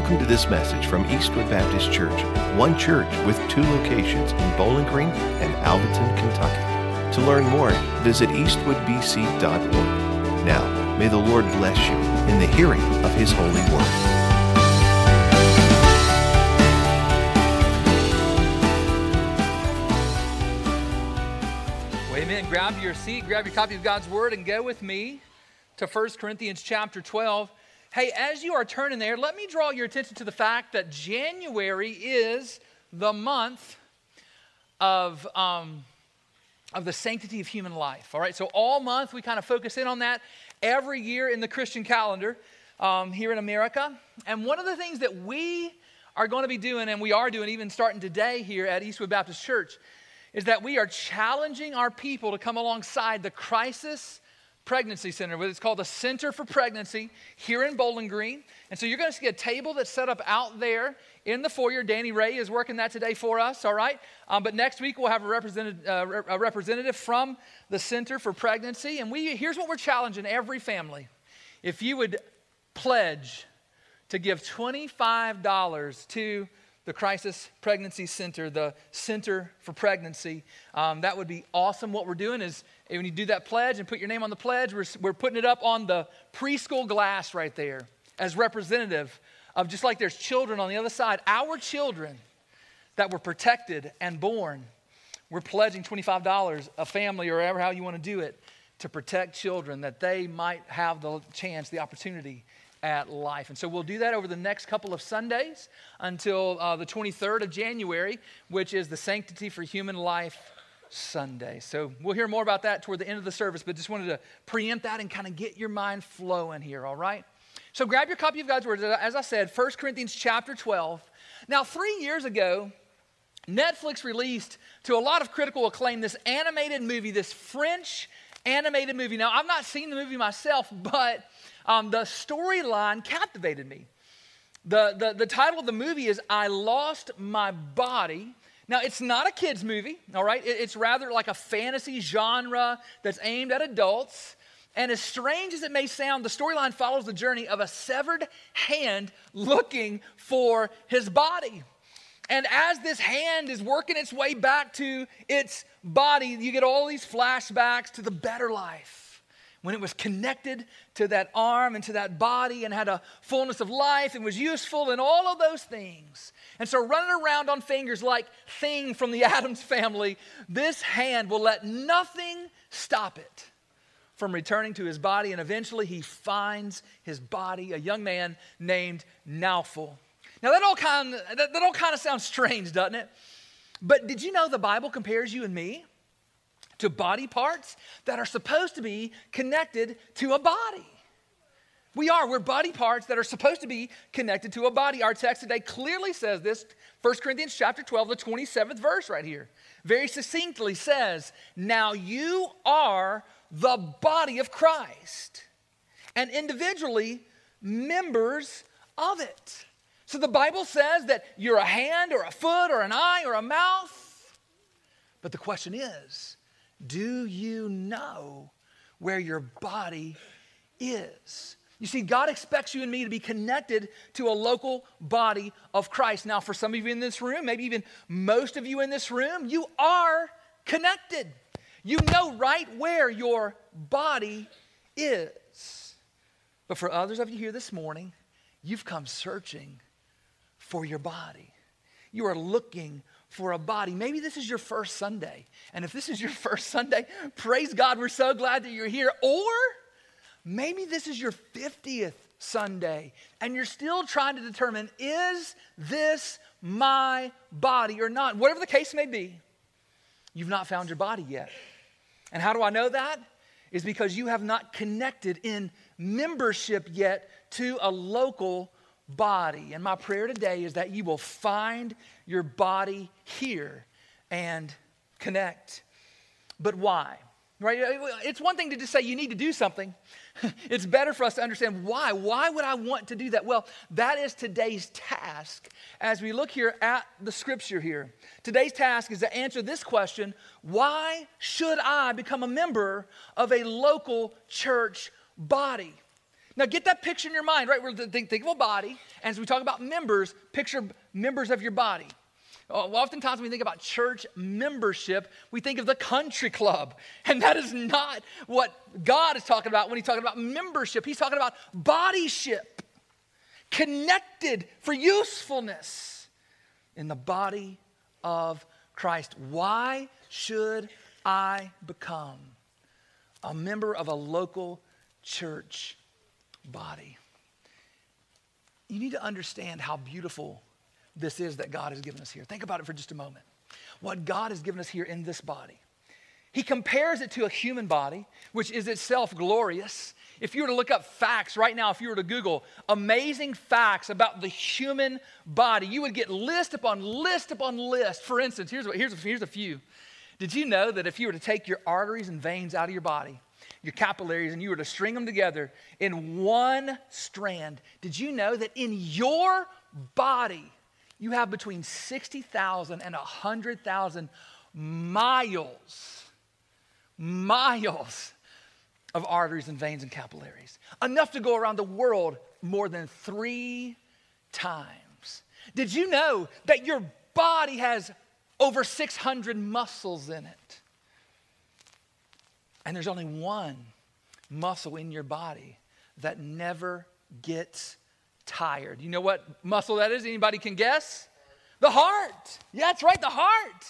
Welcome to this message from Eastwood Baptist Church, one church with two locations in Bowling Green and Alvaton, Kentucky. To learn more, visit eastwoodbc.org. Now, may the Lord bless you in the hearing of His holy word. amen. Grab your seat, grab your copy of God's Word, and go with me to 1 Corinthians chapter 12. Hey, as you are turning there, let me draw your attention to the fact that January is the month of, um, of the sanctity of human life. All right, so all month we kind of focus in on that every year in the Christian calendar um, here in America. And one of the things that we are going to be doing, and we are doing even starting today here at Eastwood Baptist Church, is that we are challenging our people to come alongside the crisis Pregnancy Center. It's called the Center for Pregnancy here in Bowling Green. And so you're going to see a table that's set up out there in the foyer. Danny Ray is working that today for us, all right? Um, but next week we'll have a representative, uh, a representative from the Center for Pregnancy. And we, here's what we're challenging every family. If you would pledge to give $25 to the Crisis Pregnancy Center, the Center for Pregnancy. Um, that would be awesome. What we're doing is when you do that pledge and put your name on the pledge, we're, we're putting it up on the preschool glass right there as representative of just like there's children on the other side, our children that were protected and born. We're pledging $25 a family or however how you want to do it to protect children that they might have the chance, the opportunity at life. And so we'll do that over the next couple of Sundays until uh, the 23rd of January, which is the Sanctity for Human Life Sunday. So we'll hear more about that toward the end of the service, but just wanted to preempt that and kind of get your mind flowing here, all right? So grab your copy of God's Word. As I said, 1 Corinthians chapter 12. Now, three years ago, Netflix released to a lot of critical acclaim this animated movie, this French animated movie. Now, I've not seen the movie myself, but um, the storyline captivated me. The, the, the title of the movie is I Lost My Body. Now, it's not a kid's movie, all right? It, it's rather like a fantasy genre that's aimed at adults. And as strange as it may sound, the storyline follows the journey of a severed hand looking for his body. And as this hand is working its way back to its body, you get all these flashbacks to the better life when it was connected to that arm and to that body and had a fullness of life and was useful and all of those things. And so, running around on fingers like Thing from the Addams family, this hand will let nothing stop it from returning to his body. And eventually, he finds his body, a young man named Naoufel. Now, that all kind of, that, that all kind of sounds strange, doesn't it? But did you know the Bible compares you and me to body parts that are supposed to be connected to a body. We are. We're body parts that are supposed to be connected to a body. Our text today clearly says this. 1 Corinthians chapter 12, the 27th verse right here. Very succinctly says, Now you are the body of Christ, and individually members of it. So the Bible says that you're a hand or a foot or an eye or a mouth. But the question is, do you know where your body is? You see, God expects you and me to be connected to a local body of Christ. Now, for some of you in this room, maybe even most of you in this room, you are connected. You know right where your body is. But for others of you here this morning, you've come searching for your body. You are looking for a body. Maybe this is your first Sunday. And if this is your first Sunday, praise God, we're so glad that you're here. Or maybe this is your 50th Sunday and you're still trying to determine is this my body or not? Whatever the case may be, you've not found your body yet. And how do I know that? Is because you have not connected in membership yet to a local body. And my prayer today is that you will find your body here and connect. But why? Right? It's one thing to just say you need to do something. It's better for us to understand why. Why would I want to do that? Well, that is today's task as we look here at the scripture here. Today's task is to answer this question why should I become a member of a local church body? Now get that picture in your mind, right? We're think, think of a body, and as we talk about members, picture members of your body. Oh, oftentimes, when we think about church membership, we think of the country club. And that is not what God is talking about when He's talking about membership. He's talking about bodyship, connected for usefulness in the body of Christ. Why should I become a member of a local church body? You need to understand how beautiful this is that God has given us here. Think about it for just a moment. What God has given us here in this body. He compares it to a human body, which is itself glorious. If you were to look up facts right now, if you were to Google amazing facts about the human body, you would get list upon list upon list. For instance, here's, here's, here's a few. Did you know that if you were to take your arteries and veins out of your body, your capillaries, and you were to string them together in one strand, did you know that in your body, you have between 60,000 and 100,000 miles, miles of arteries and veins and capillaries. Enough to go around the world more than three times. Did you know that your body has over 600 muscles in it? And there's only one muscle in your body that never gets tired. You know what muscle that is? Anybody can guess? The heart. Yeah, that's right, the heart.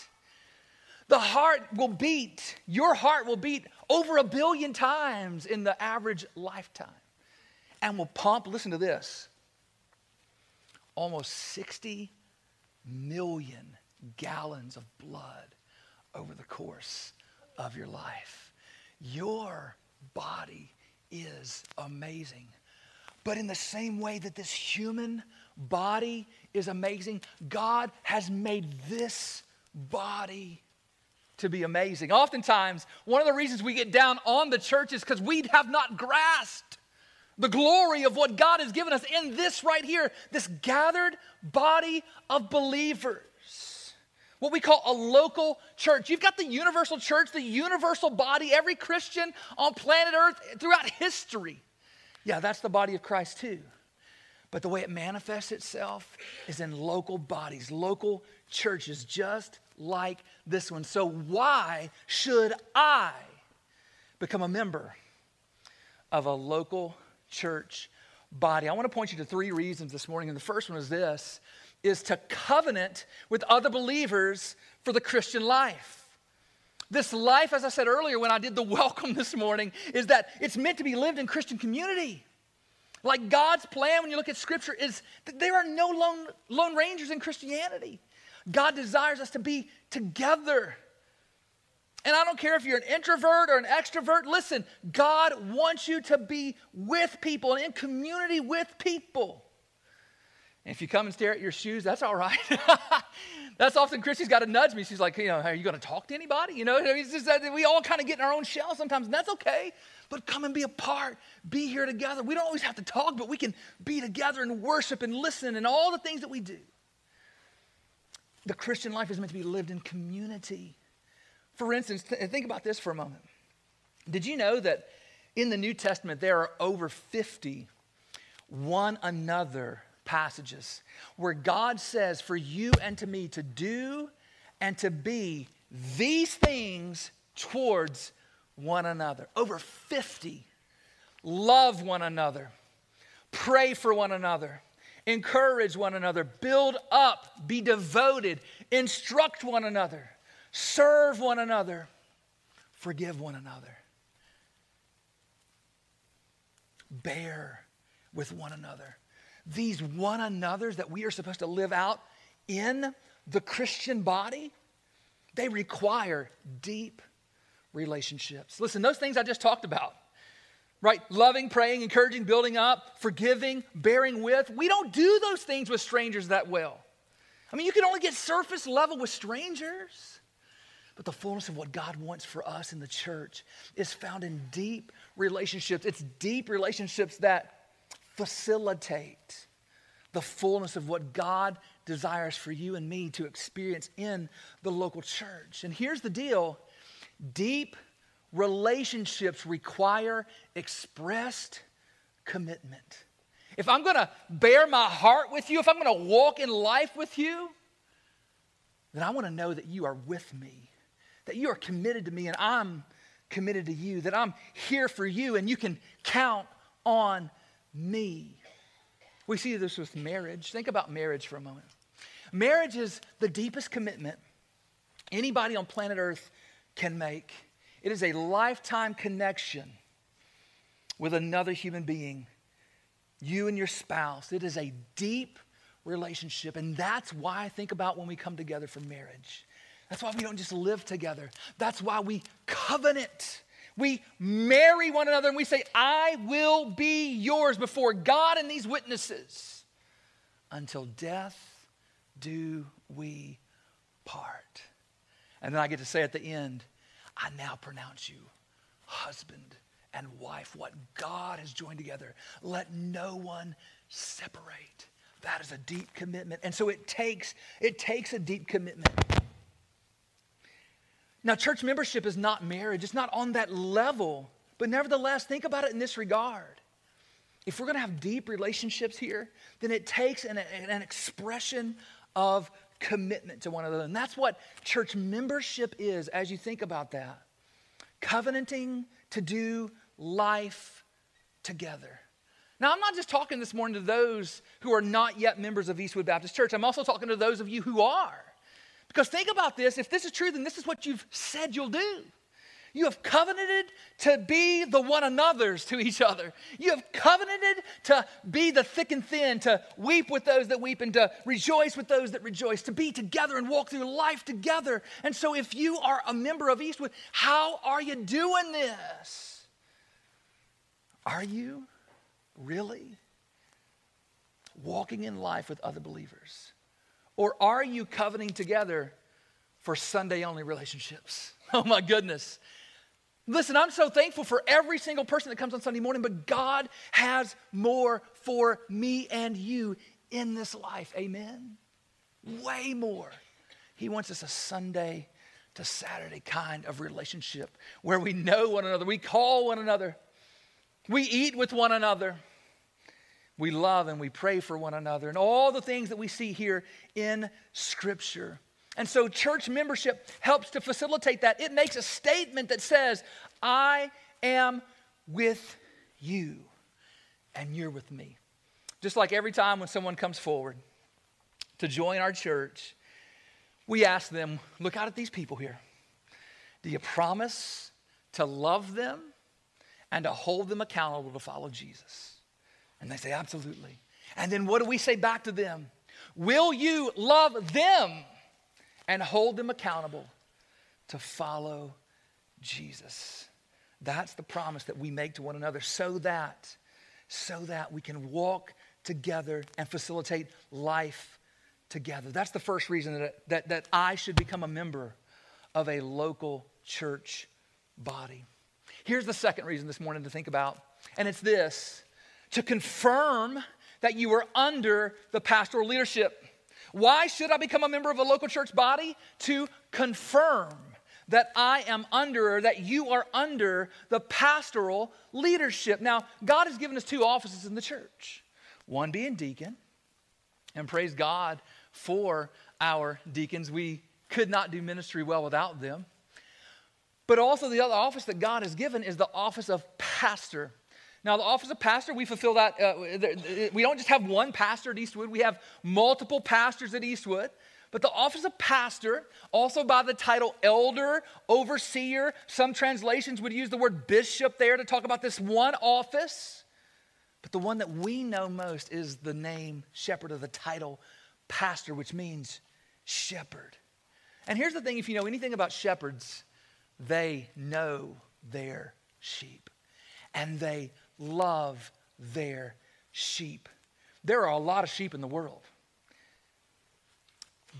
The heart will beat, your heart will beat over a billion times in the average lifetime and will pump, listen to this, almost 60 million gallons of blood over the course of your life. Your body is amazing. But in the same way that this human body is amazing, God has made this body to be amazing. Oftentimes, one of the reasons we get down on the church is because we have not grasped the glory of what God has given us in this right here, this gathered body of believers. What we call a local church. You've got the universal church, the universal body, every Christian on planet Earth throughout history yeah, that's the body of Christ too. But the way it manifests itself is in local bodies, local churches, just like this one. So, why should I become a member of a local church body? I want to point you to three reasons this morning. And the first one is this is to covenant with other believers for the Christian life. This life, as I said earlier when I did the welcome this morning, is that it's meant to be lived in Christian community. Like God's plan, when you look at Scripture, is that there are no lone, lone rangers in Christianity. God desires us to be together. And I don't care if you're an introvert or an extrovert, listen, God wants you to be with people and in community with people. And if you come and stare at your shoes, that's all right. That's often Christy's got to nudge me. She's like, you know, are you going to talk to anybody? You know, it's just that we all kind of get in our own shell sometimes, and that's okay. But come and be a part, be here together. We don't always have to talk, but we can be together and worship and listen and all the things that we do. The Christian life is meant to be lived in community. For instance, th- think about this for a moment. Did you know that in the New Testament there are over 50 one another passages where God says for you and to me to do and to be these things towards one another. Over 50. Love one another, pray for one another, encourage one another, build up, be devoted, instruct one another, serve one another, forgive one another, bear with one another these one another's that we are supposed to live out in the Christian body, they require deep relationships. Listen, those things I just talked about, right? Loving, praying, encouraging, building up, forgiving, bearing with. We don't do those things with strangers that well. I mean, you can only get surface level with strangers. But the fullness of what God wants for us in the church is found in deep relationships. It's deep relationships that facilitate the fullness of what God desires for you and me to experience in the local church. And here's the deal deep relationships require expressed commitment. If I'm going to bear my heart with you, if I'm going to walk in life with you, then I want to know that you are with me, that you are committed to me, and I'm committed to you, that I'm here for you, and you can count on me. We see this with marriage. Think about marriage for a moment. Marriage is the deepest commitment anybody on planet Earth can make. It is a lifetime connection with another human being, you and your spouse. It is a deep relationship. And that's why I think about when we come together for marriage. That's why we don't just live together. That's why we covenant. We marry one another and we say, I will be yours before God and these witnesses. Until death do we part. And then I get to say at the end, I now pronounce you husband and wife. What God has joined together, let no one separate. That is a deep commitment. And so it takes, it takes a deep commitment. Now, church membership is not marriage, it's not on that level. But nevertheless, think about it in this regard. If we're going to have deep relationships here, then it takes an, an expression of commitment to one another. And that's what church membership is as you think about that. Covenanting to do life together. Now, I'm not just talking this morning to those who are not yet members of Eastwood Baptist Church. I'm also talking to those of you who are. Because think about this if this is true, then this is what you've said you'll do. You have covenanted to be the one another's to each other. You have covenanted to be the thick and thin, to weep with those that weep and to rejoice with those that rejoice, to be together and walk through life together. And so, if you are a member of Eastwood, how are you doing this? Are you really walking in life with other believers? Or are you covenanting together for Sunday only relationships? Oh my goodness. Listen, I'm so thankful for every single person that comes on Sunday morning, but God has more for me and you in this life. Amen? Way more. He wants us a Sunday to Saturday kind of relationship where we know one another, we call one another, we eat with one another, we love and we pray for one another, and all the things that we see here in Scripture. And so, church membership helps to facilitate that. It makes a statement that says, I am with you, and you're with me. Just like every time when someone comes forward to join our church, we ask them, Look out at these people here. Do you promise to love them and to hold them accountable to follow Jesus? And they say, Absolutely. And then what do we say back to them? Will you love them? and hold them accountable to follow Jesus. That's the promise that we make to one another so that so that we can walk together and facilitate life together. That's the first reason that, that, that I should become a member of a local church body. Here's the second reason this morning to think about, and it's this to confirm that you are under the pastoral leadership. Why should I become a member of a local church body? To confirm that I am under, or that you are under the pastoral leadership. Now, God has given us two offices in the church one being deacon, and praise God for our deacons. We could not do ministry well without them. But also, the other office that God has given is the office of pastor. Now, the office of pastor, we fulfill that. Uh, we don't just have one pastor at Eastwood, we have multiple pastors at Eastwood. But the office of pastor, also by the title elder, overseer, some translations would use the word bishop there to talk about this one office. But the one that we know most is the name shepherd, or the title pastor, which means shepherd. And here's the thing if you know anything about shepherds, they know their sheep and they love their sheep. There are a lot of sheep in the world,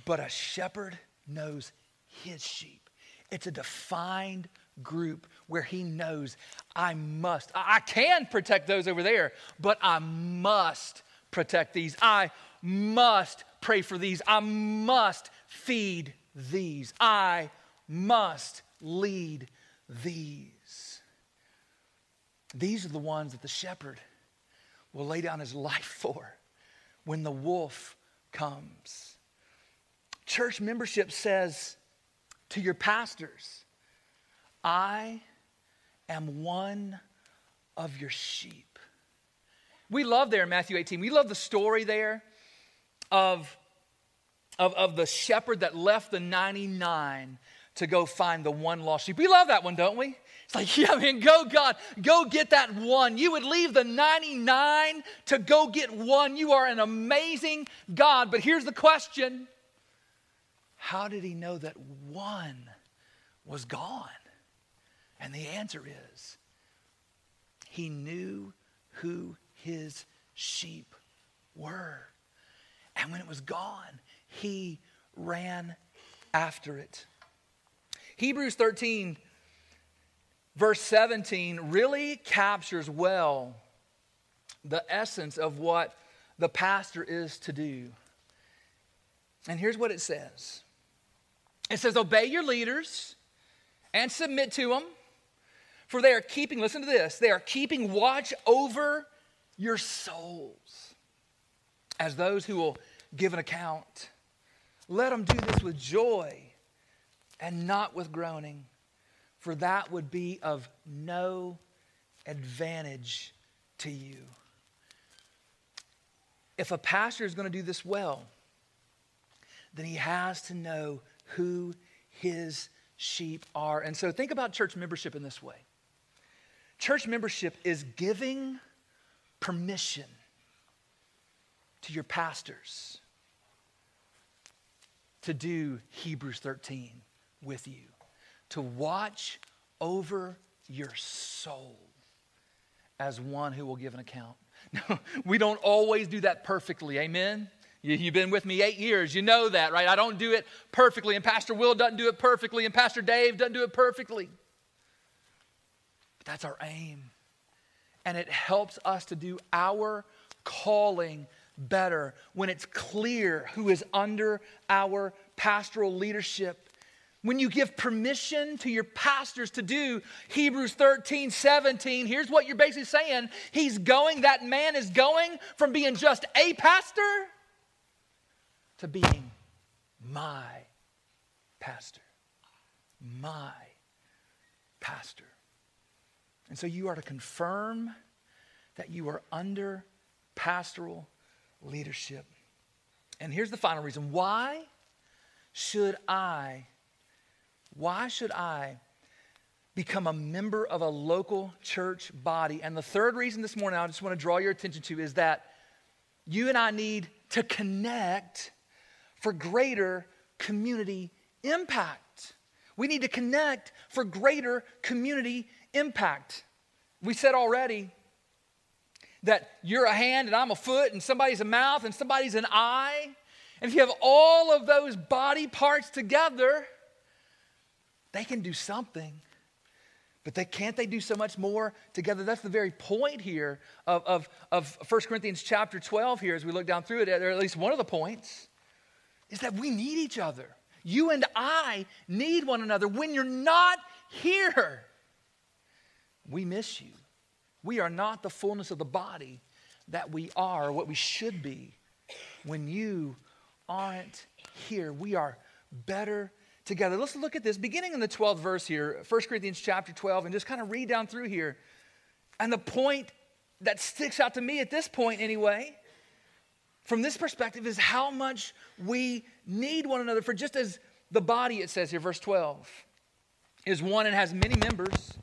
but a shepherd knows his sheep. It's a defined group where he knows I must, I can protect those over there, but I must protect these. I must pray for these. I must feed these. I must lead these. These are the ones that the shepherd will lay down his life for when the wolf comes. Church membership says to your pastors, I am one of your sheep. We love there in Matthew 18, we love the story there of, of, of the shepherd that left the 99 to go find the one lost sheep. We love that one, don't we? It's like, yeah, man, go, God, go get that one. You would leave the 99 to go get one. You are an amazing God. But here's the question How did he know that one was gone? And the answer is he knew who his sheep were. And when it was gone, he ran after it. Hebrews 13 verse 17 really captures well the essence of what the pastor is to do. And here's what it says it says, Obey your leaders and submit to them, for they are keeping, listen to this, they are keeping watch over your souls as those who will give an account. Let them do this with joy and not with groaning for that would be of no advantage to you. If a pastor is going to do this well, then he has to know who his sheep are. And so think about church membership in this way church membership is giving permission to your pastors to do Hebrews 13 with you to watch over your soul as one who will give an account. No, we don't always do that perfectly. Amen? You, have been with me eight years. You know that, right? I don't do it perfectly, and Pastor Will doesn't do it perfectly, and Pastor Dave doesn't do it perfectly. But that's our aim. And it helps us to do our calling better when it's clear who is under our pastoral leadership when you give permission to your pastors to do Hebrews 13, 17, here's what you're basically saying. He's going, that man is going from being just a pastor to being my pastor. My pastor. And so you are to confirm that you are under pastoral leadership. And here's the final reason why should I why should I become a member of a local church body? And the third reason this morning I just want to draw your attention to is that you and I need to connect for greater community impact. We need to connect for greater community impact. We said already that you're a hand and I'm a foot and somebody's a mouth and somebody's an eye. And if you have all of those body parts together, they can do something. But they can't they do so much more together? That's the very point here of, of, of 1 Corinthians chapter 12 here as we look down through it, or at least one of the points, is that we need each other. You and I need one another. When you're not here, we miss you. We are not the fullness of the body that we are, what we should be. When you aren't here, we are better together. Let's look at this beginning in the 12th verse here, 1 Corinthians chapter 12, and just kind of read down through here. And the point that sticks out to me at this point, anyway, from this perspective, is how much we need one another. For just as the body, it says here, verse 12, is one and has many members.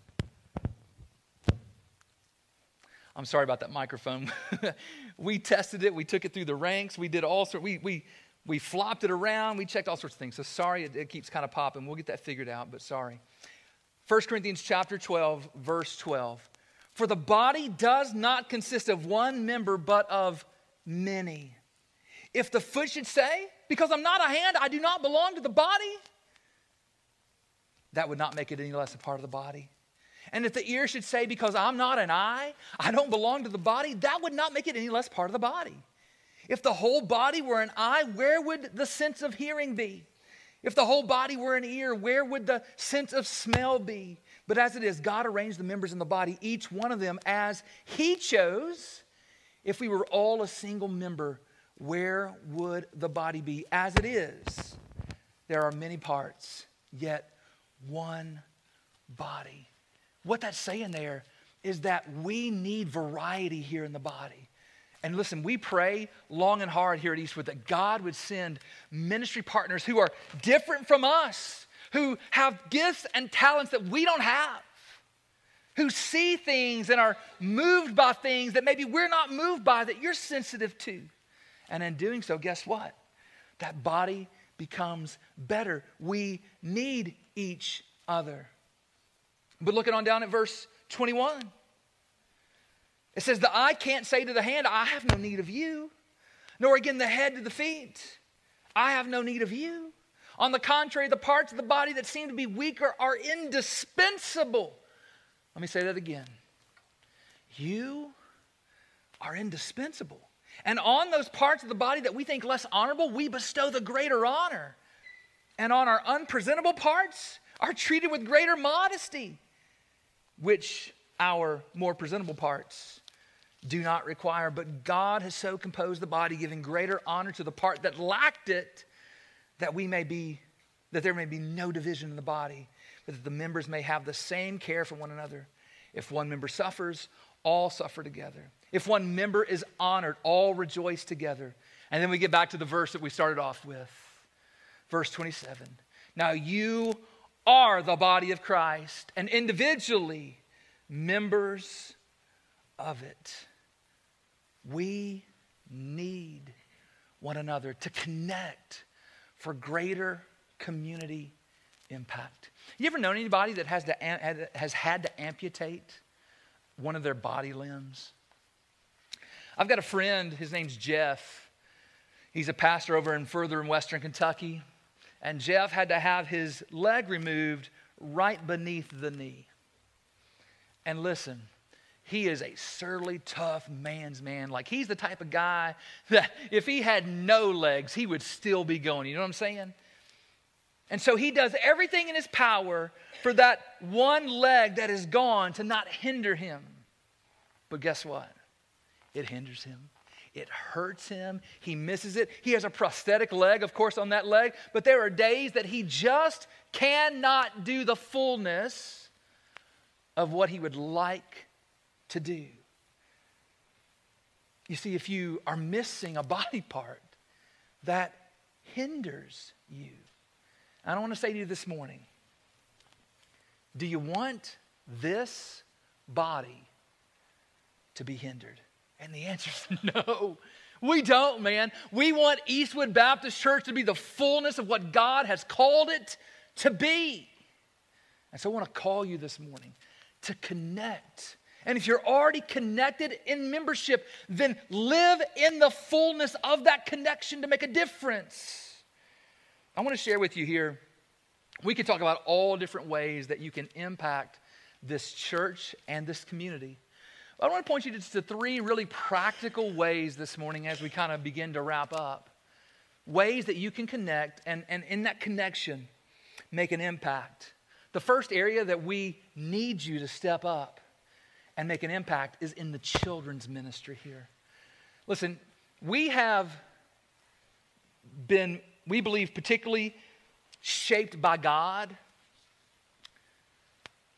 I'm sorry about that microphone. we tested it, we took it through the ranks, we did all sorts, we, we we flopped it around. We checked all sorts of things. So sorry, it, it keeps kind of popping. We'll get that figured out, but sorry. 1 Corinthians chapter 12, verse 12. For the body does not consist of one member, but of many. If the foot should say, Because I'm not a hand, I do not belong to the body, that would not make it any less a part of the body. And if the ear should say, Because I'm not an eye, I don't belong to the body, that would not make it any less part of the body. If the whole body were an eye, where would the sense of hearing be? If the whole body were an ear, where would the sense of smell be? But as it is, God arranged the members in the body, each one of them as He chose. if we were all a single member, where would the body be? As it is, there are many parts, yet one body. What that's saying there is that we need variety here in the body. And listen, we pray long and hard here at Eastwood that God would send ministry partners who are different from us, who have gifts and talents that we don't have, who see things and are moved by things that maybe we're not moved by, that you're sensitive to. And in doing so, guess what? That body becomes better. We need each other. But looking on down at verse 21, it says, The eye can't say to the hand, I have no need of you, nor again the head to the feet, I have no need of you. On the contrary, the parts of the body that seem to be weaker are indispensable. Let me say that again. You are indispensable. And on those parts of the body that we think less honorable, we bestow the greater honor. And on our unpresentable parts, are treated with greater modesty, which our more presentable parts do not require. But God has so composed the body, giving greater honor to the part that lacked it, that we may be, that there may be no division in the body, but that the members may have the same care for one another. If one member suffers, all suffer together. If one member is honored, all rejoice together. And then we get back to the verse that we started off with, verse 27. Now you are the body of Christ and individually members of it. We need one another to connect for greater community impact. You ever known anybody that has, to, has had to amputate one of their body limbs? I've got a friend, his name's Jeff. He's a pastor over in further in western Kentucky. And Jeff had to have his leg removed right beneath the knee. And listen, he is a surly, tough man's man. Like he's the type of guy that if he had no legs, he would still be going. You know what I'm saying? And so he does everything in his power for that one leg that is gone to not hinder him. But guess what? it hinders him. It hurts him. He misses it. He has a prosthetic leg, of course, on that leg, but there are days that he just cannot do the fullness of what he would like to do. You see, if you are missing a body part, that hinders you. I don't want to say to you this morning do you want this body to be hindered? And the answer is no. We don't, man. We want Eastwood Baptist Church to be the fullness of what God has called it to be. And so I want to call you this morning to connect. And if you're already connected in membership, then live in the fullness of that connection to make a difference. I want to share with you here. We could talk about all different ways that you can impact this church and this community. I want to point you to, three really practical ways this morning as we kind of begin to wrap up. Ways that you can connect and, and in that connection make an impact. The first area that we need you to step up and make an impact is in the children's ministry here. Listen, we have been, we believe, particularly shaped by God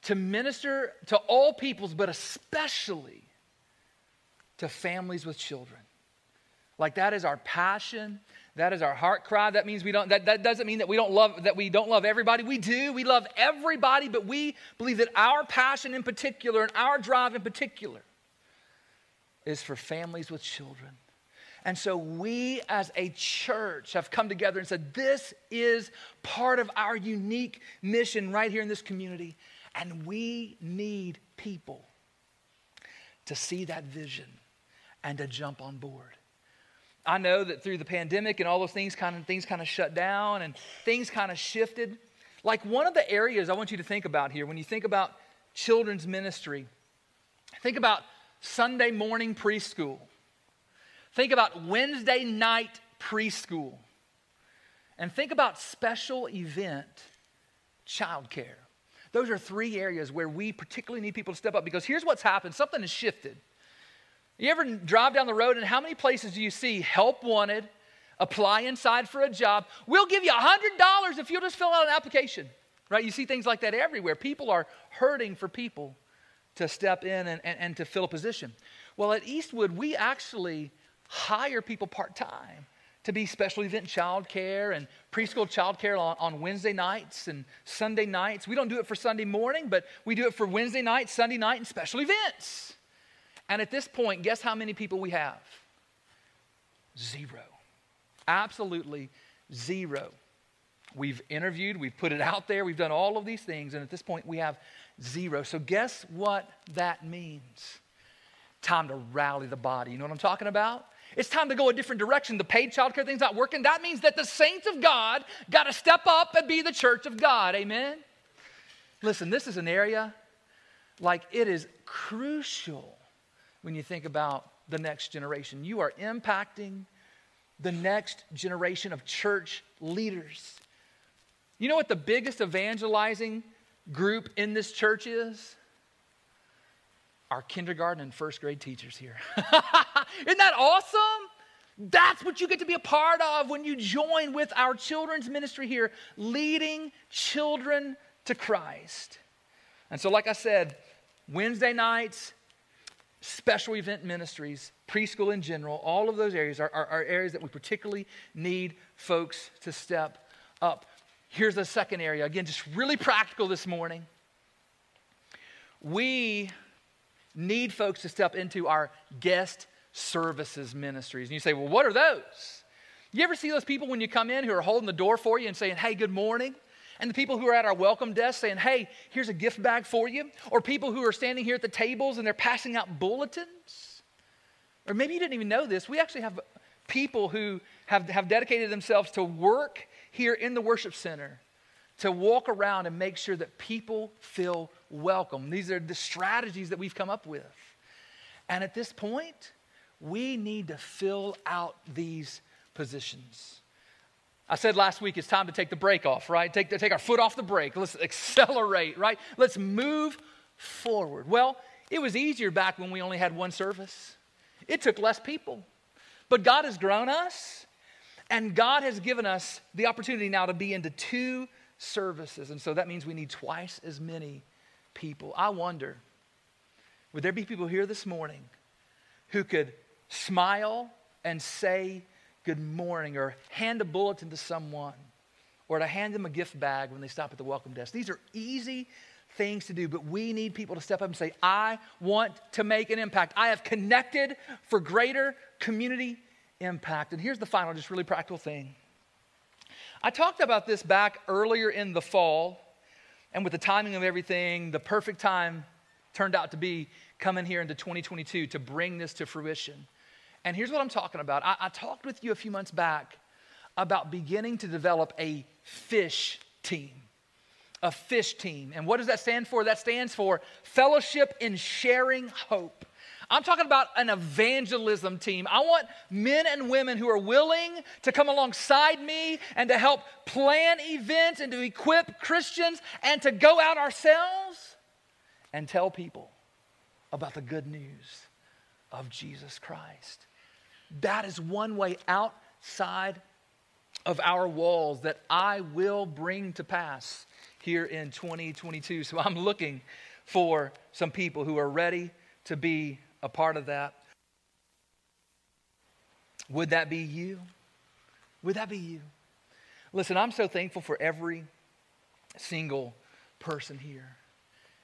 to minister to all peoples, but especially to families with children. Like that is our passion. That is our heart cry. That means we don't, that, that doesn't mean that we don't love, that we don't love everybody. We do. We love everybody, but we believe that our passion in particular and our drive in particular is for families with children. And so we as a church have come together and said, this is part of our unique mission right here in this community. And we need people to see that vision and to jump on board. I know that through the pandemic and all those things kind of things kind of shut down and things kind of shifted. Like one of the areas I want you to think about here when you think about children's ministry, think about Sunday morning preschool. Think about Wednesday night preschool. And think about special event childcare. Those are three areas where we particularly need people to step up because here's what's happened something has shifted. You ever drive down the road and how many places do you see help wanted, apply inside for a job? We'll give you $100 if you'll just fill out an application, right? You see things like that everywhere. People are hurting for people to step in and, and, and to fill a position. Well, at Eastwood, we actually hire people part time to be special event childcare and preschool childcare on, on Wednesday nights and Sunday nights. We don't do it for Sunday morning, but we do it for Wednesday night, Sunday night, and special events. And at this point, guess how many people we have? Zero. Absolutely zero. We've interviewed, we've put it out there, we've done all of these things, and at this point we have zero. So, guess what that means? Time to rally the body. You know what I'm talking about? It's time to go a different direction. The paid childcare thing's not working. That means that the saints of God got to step up and be the church of God. Amen? Listen, this is an area like it is crucial when you think about the next generation. You are impacting the next generation of church leaders. You know what the biggest evangelizing group in this church is? Our kindergarten and first grade teachers here. Isn't that awesome? That's what you get to be a part of when you join with our children's ministry here, leading children to Christ. And so, like I said, Wednesday nights, special event ministries, preschool in general, all of those areas are, are, are, areas that we particularly need folks to step up. Here's the second area. Again, just really practical this morning. We need folks to step into our guest services ministries. And you say, well, what are those? You ever see those people when you come in who are holding the door for you and saying, hey, good morning? And the people who are at our welcome desk saying, hey, here's a gift bag for you. Or people who are standing here at the tables and they're passing out bulletins. Or maybe you didn't even know this. We actually have people who have, have dedicated themselves to work here in the worship center to walk around and make sure that people feel welcome. These are the strategies that we've come up with. And at this point, we need to fill out these positions. I said last week it's time to take the brake off, right? Take, take our foot off the brake. Let's accelerate, right? Let's move forward. Well, it was easier back when we only had one service, it took less people. But God has grown us, and God has given us the opportunity now to be into two services. And so that means we need twice as many people. I wonder, would there be people here this morning who could smile and say, good morning, or hand a bulletin to someone, or to hand them a gift bag when they stop at the welcome desk. These are easy things to do, but we need people to step up and say, I want to make an impact. I have connected for greater community impact. And here's the final, just really practical thing. I talked about this back earlier in the fall, and with the timing of everything, the perfect time turned out to be coming here into 2022 to bring this to fruition. And here's what I'm talking about. I, I talked with you a few months back about beginning to develop a fish team. A fish team. And what does that stand for? That stands for Fellowship in Sharing Hope. I'm talking about an evangelism team. I want men and women who are willing to come alongside me and to help plan events and to equip Christians and to go out ourselves and tell people about the good news of Jesus Christ. That is one way outside of our walls that I will bring to pass here in 2022. So I'm looking for some people who are ready to be a part of that. Would that be you? Would that be you? Listen, I'm so thankful for every single person here.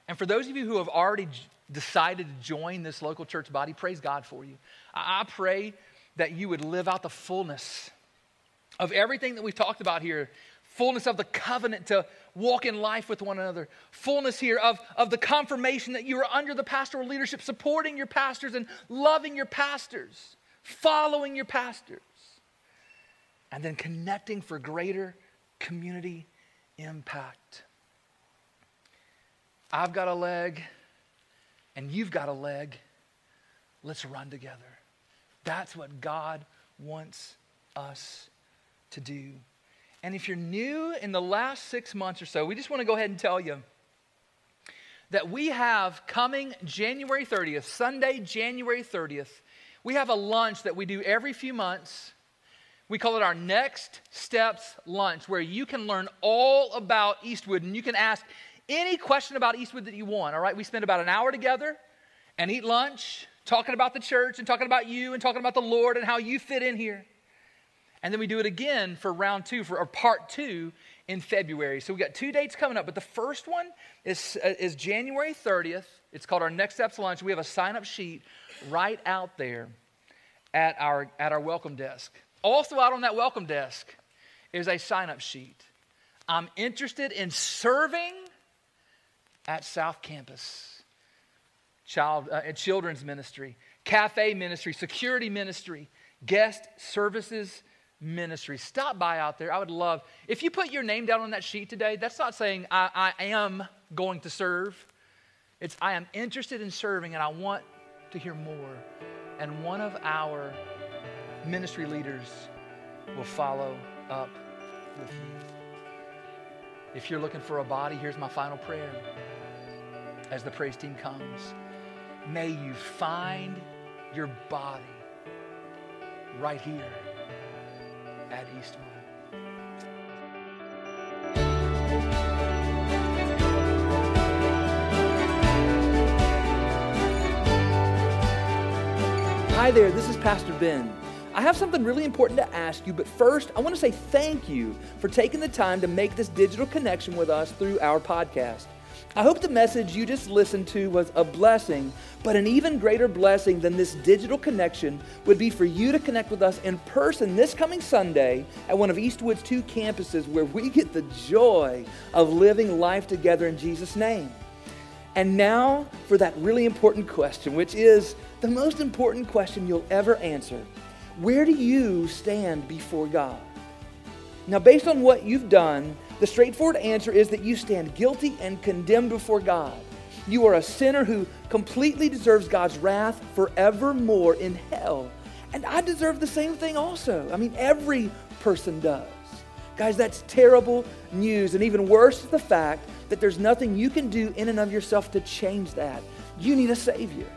And for those of you who have already decided to join this local church body, praise God for you. I pray that you would live out the fullness of everything that we've talked about here fullness of the covenant to walk in life with one another, fullness here of, of the confirmation that you are under the pastoral leadership, supporting your pastors and loving your pastors, following your pastors, and then connecting for greater community impact. I've got a leg, and you've got a leg. Let's run together. That's what God wants us to do. And if you're new in the last six months or so, we just want to go ahead and tell you that we have coming January 30th, Sunday, January 30th, we have a lunch that we do every few months. We call it our Next Steps Lunch, where you can learn all about Eastwood and you can ask any question about Eastwood that you want. All right, we spend about an hour together and eat lunch, talking about the church and talking about you and talking about the Lord and how you fit in here. And then we do it again for round two, for or part two in February. So we got two dates coming up, but the first one is, uh, is January 30th. It's called our Next Steps Lunch. We have a sign up sheet right out there at our, at our welcome desk. Also, out on that welcome desk is a sign up sheet. I'm interested in serving at South Campus, child, uh, children's ministry, cafe ministry, security ministry, guest services ministry. Stop by out there. I would love, if you put your name down on that sheet today, that's not saying I, I am going to serve. It's I am interested in serving and I want to hear more. And one of our ministry leaders will follow up with you. If you're looking for a body, here's my final prayer as the praise team comes. May you find your body right here at Eastwood. Hi there, this is Pastor Ben. I have something really important to ask you, but first, I want to say thank you for taking the time to make this digital connection with us through our podcast. I hope the message you just listened to was a blessing, but an even greater blessing than this digital connection would be for you to connect with us in person this coming Sunday at one of Eastwood's two campuses where we get the joy of living life together in Jesus' name. And now for that really important question, which is the most important question you'll ever answer Where do you stand before God? Now, based on what you've done, the straightforward answer is that you stand guilty and condemned before God. You are a sinner who completely deserves God's wrath forevermore in hell. And I deserve the same thing also. I mean, every person does. Guys, that's terrible news. And even worse is the fact that there's nothing you can do in and of yourself to change that. You need a Savior.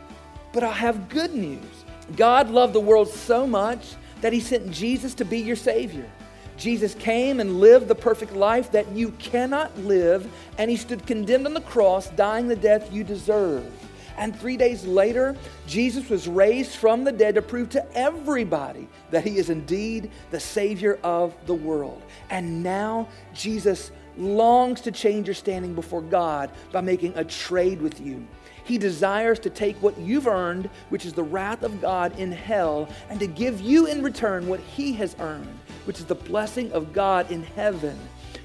But I have good news. God loved the world so much that He sent Jesus to be your Savior. Jesus came and lived the perfect life that you cannot live, and he stood condemned on the cross, dying the death you deserve. And three days later, Jesus was raised from the dead to prove to everybody that he is indeed the Savior of the world. And now, Jesus longs to change your standing before God by making a trade with you. He desires to take what you've earned, which is the wrath of God in hell, and to give you in return what he has earned which is the blessing of God in heaven.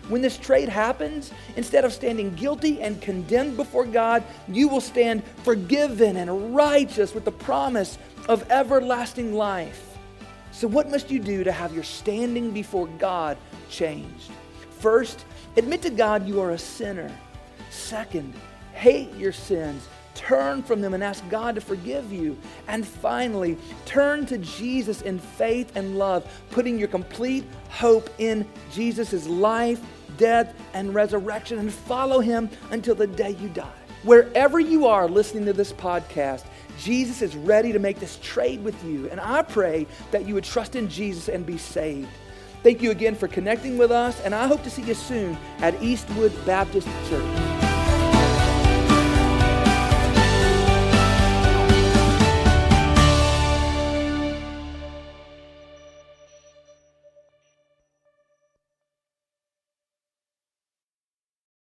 When this trade happens, instead of standing guilty and condemned before God, you will stand forgiven and righteous with the promise of everlasting life. So, what must you do to have your standing before God changed? First, admit to God you are a sinner. Second, hate your sins Turn from them and ask God to forgive you. And finally, turn to Jesus in faith and love, putting your complete hope in Jesus' life, death, and resurrection, and follow him until the day you die. Wherever you are listening to this podcast, Jesus is ready to make this trade with you. And I pray that you would trust in Jesus and be saved. Thank you again for connecting with us, and I hope to see you soon at Eastwood Baptist Church.